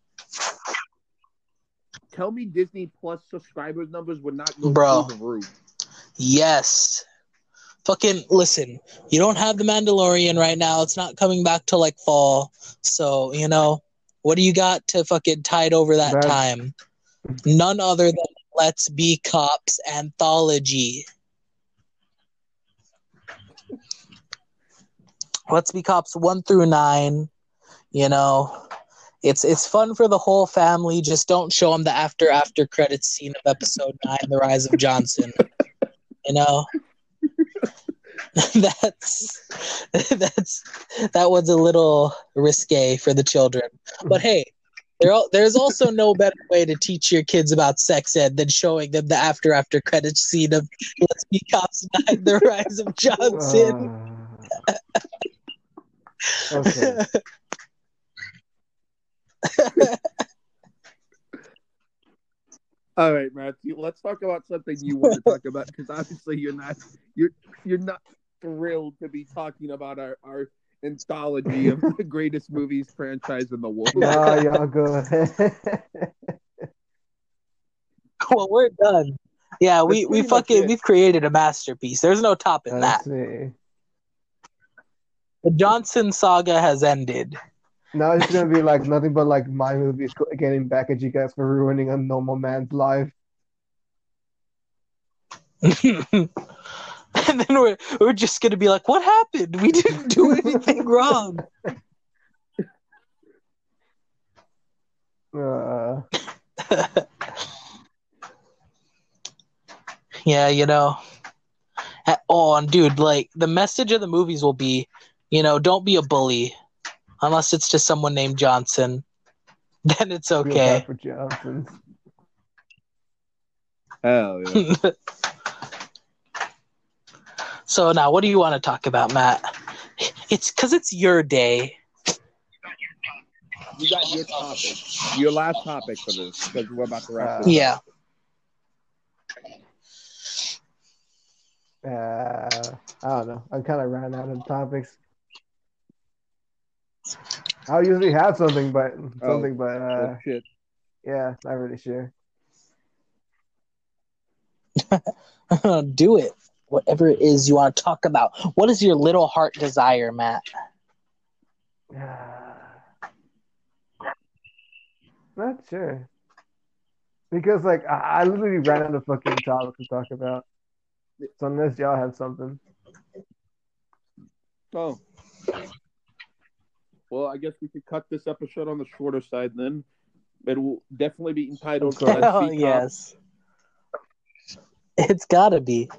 Tell me Disney Plus subscribers numbers would not go Bro. through the roof. Yes. Fucking listen, you don't have the Mandalorian right now. It's not coming back till like fall. So, you know, what do you got to fucking tide over that That's- time? None other than Let's Be Cops anthology. Let's Be Cops 1 through 9, you know. It's it's fun for the whole family. Just don't show them the after after credits scene of episode 9, The Rise of Johnson. You know? that's that's that one's a little risque for the children. But hey, There, al- there's also no better way to teach your kids about sex ed than showing them the after after credits scene of Let's Be Cops 9, The Rise of Johnson. Uh, okay. All right, Matthew. Let's talk about something you want to talk about because obviously you're not you're you're not thrilled to be talking about our our anthology of the greatest movies franchise in the world. Nah, y'all go ahead. well, we're done. Yeah, we, That's we fucking we've created a masterpiece. There's no topping that. Let's see. The Johnson saga has ended. Now it's gonna be like nothing but like my movies go- getting back at you guys for ruining a normal man's life. and then we're we're just gonna be like, what happened? We didn't do anything wrong. Uh, yeah, you know. Uh, Oh, and dude, like the message of the movies will be, you know, don't be a bully, unless it's to someone named Johnson. Then it's okay. bad for Johnson. Hell yeah. So now, what do you want to talk about, Matt? It's because it's your day. You got your topic, your last topic for this because we're about to wrap Uh. Yeah. Uh, I don't know. I'm kind of ran out of topics. I usually have something, but something, but Oh, uh, shit. yeah, not really sure. do it. Whatever it is you want to talk about. What is your little heart desire, Matt? Not sure. Because like I, I literally ran out of fucking topics to talk about. So unless y'all have something. Oh. Well, I guess we could cut this episode on the shorter side then. It will definitely be entitled Of Oh, yes. It's gotta be.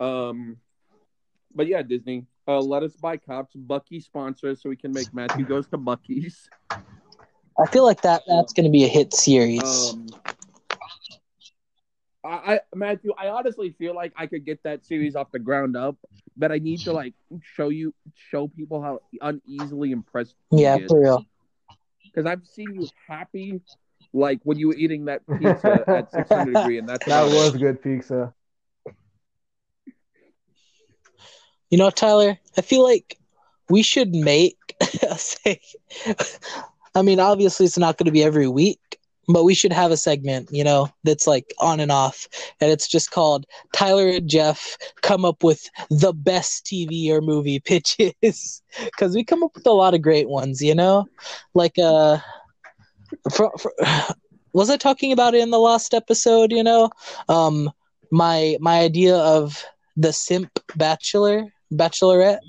Um, but yeah, Disney, uh, let us buy cops. Buc-ee sponsor us so we can make Matthew goes to Buc-ee's. I feel like that that's gonna be a hit series. Um, I, I Matthew, I honestly feel like I could get that series off the ground up, but I need to like show you, show people how uneasily impressed. yeah, for real. because I've seen you happy, like when you were eating that pizza at 600 degree, and that's That was it. good pizza. You know, Tyler, I feel like we should make a say. I mean, obviously, it's not going to be every week, but we should have a segment, you know, that's like on and off, and it's just called Tyler and Jeff come up with the best TV or movie pitches because we come up with a lot of great ones, you know, like uh, for, for, was I talking about it in the last episode? You know, um, my my idea of the simp bachelor bachelorette?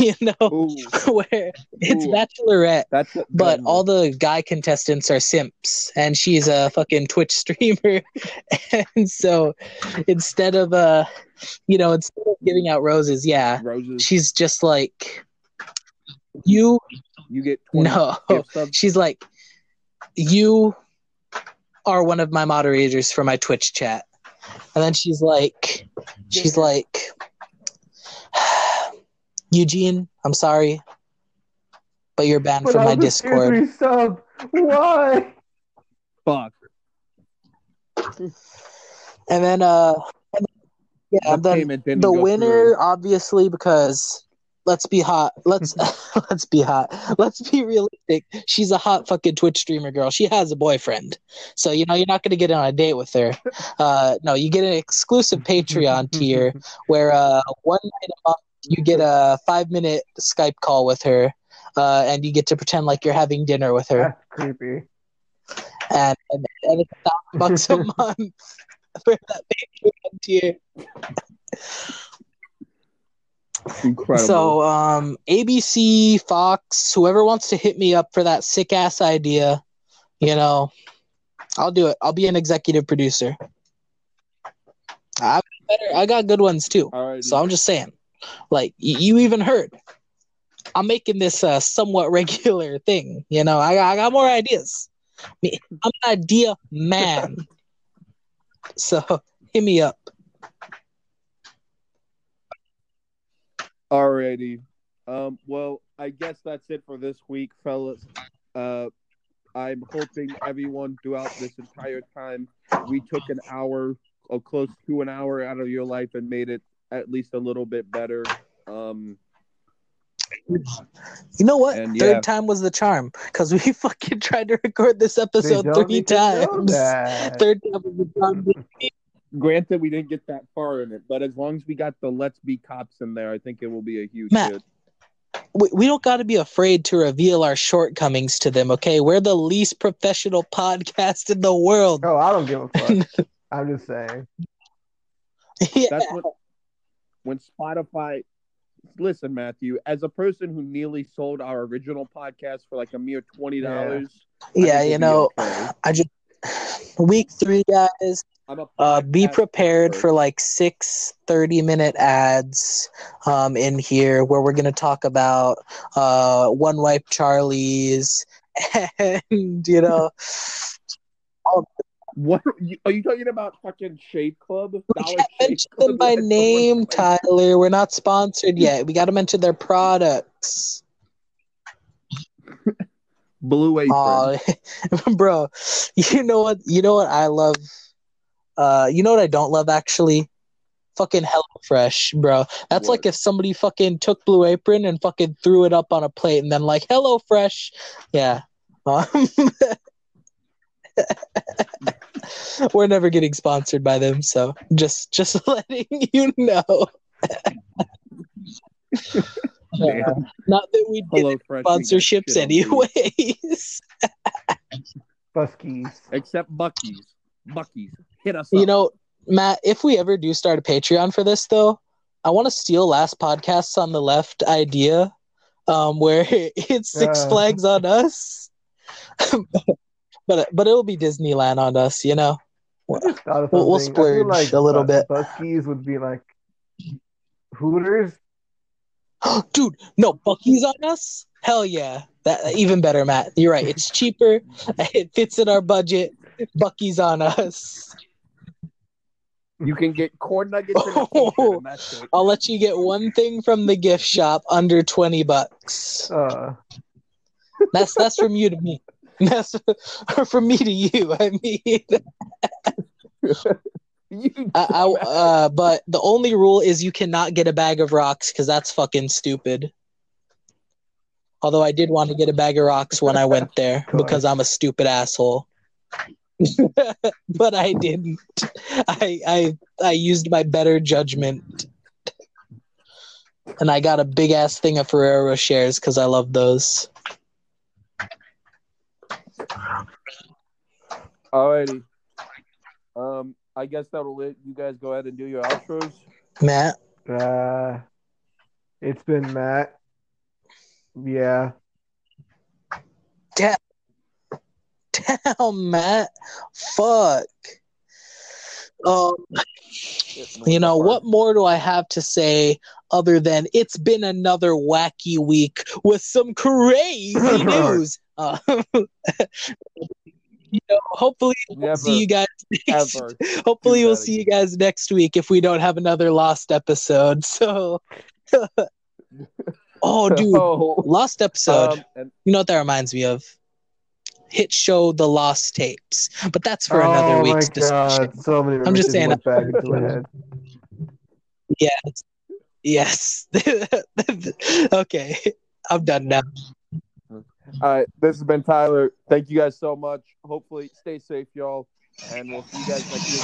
You know Ooh, where it's Ooh. bachelorette that's but all the guy contestants are simps and she's a fucking twitch streamer. And so instead of uh you know instead of giving out roses yeah roses. she's just like you You get 20 no. she's like you are one of my moderators for my twitch chat. And then she's like she's like eugene i'm sorry but you're banned But from my discord sub. Why? Fuck. and then uh and- yeah The then payment the winner through. obviously because let's be hot let's let's be hot let's be realistic she's a hot fucking twitch streamer girl she has a boyfriend so you know you're not going to get on a date with her uh no you get an exclusive patreon tier where uh one night a month you get a five minute skype call with her uh and you get to pretend like you're having dinner with her That's creepy. and and, and it's a thousand bucks a month for that patreon tier Incredible. So, um, ABC, Fox, whoever wants to hit me up for that sick ass idea, you know, I'll do it. I'll be an executive producer. I better. I got good ones too. all right. So I'm just saying, like you even heard, I'm making this a somewhat regular thing. You know, I, I got more ideas. I'm an idea man. So hit me up. Alrighty. Um, well, I guess that's it for this week, fellas. Uh, I'm hoping everyone throughout this entire time we took an hour or close to an hour out of your life and made it at least a little bit better. Um, You know what? And Third yeah. time was the charm because we fucking tried to record this episode three need to know times. Third time was the charm. granted, we didn't get that far in it, but as long as we got the "Let's Be Cops" in there, I think it will be a huge Matt. hit. we, we don't got to be afraid to reveal our shortcomings to them okay we're the least professional podcast in the world Oh, I don't give a fuck. I'm just saying. yeah. That's what when Spotify. Listen, Matthew, as a person who nearly sold our original podcast for like a mere twenty dollars, yeah you know i just week three guys I'm a uh be prepared expert. for like six 30 minute ads um in here where we're gonna talk about uh one wipe charlies and you know What are you, talking about? Fucking Shave Club? we can't mention them by name tyler we're not sponsored yet we gotta mention their products Blue Apron. Oh, bro, you know what? You know what I love? Uh, you know what I don't love actually? Fucking HelloFresh, bro. That's What? like if somebody fucking took Blue Apron and fucking threw it up on a plate and then like HelloFresh, yeah. Um, we're never getting sponsored by them, so just just letting you know. Damn. Not that we get Hello Fresh. we sponsorships shit on these. anyways. Buc-ee's. Except Buc-ee's. Buc-ee's. Hit us You up. know, Matt, if we ever do start a Patreon for this, though, I want to steal last podcast's on the left idea, um, where it's Six Uh. Flags on us, but but it'll be Disneyland on us, you know. I just thought of We'll- we'll something. I feel splurge like a little Bu- bit. Buc-ee's would be like Hooters. Dude, no Buc-ee's on us. Hell yeah, that even better, Matt. You're right. It's cheaper. It fits in our budget. Buc-ee's on us. You can get corn nuggets and a t-shirt, and. I'll let you get one thing from the gift shop under twenty bucks. Uh, That's that's from you to me. That's from me to you. I mean, You I, I uh, but the only rule is you cannot get a bag of rocks because that's fucking stupid. Although I did want to get a bag of rocks when I went there because I'm a stupid asshole. but I didn't. I I I used my better judgment. And I got a big ass thing of Ferrero Rochers because I love those. Alrighty. Um, I guess that'll let you guys go ahead and do your outros. Matt, uh, it's been Matt. Yeah. damn, Matt, fuck. Um, you know what more do I have to say other than it's been another wacky week with some crazy news. Uh, you know, hopefully we'll Never, see you guys. Next, hopefully we'll see you guys next week if we don't have another lost episode. So, oh, dude, Oh, lost episode. um, and You know what that reminds me of? Hit show the lost tapes, but that's for another oh week's discussion. god, so many I'm just saying- went back into my head. Yes. Yes. okay. I'm done now. All right, this has been Tyler. Thank you guys so much. Hopefully, stay safe, y'all, and we'll see you guys next week.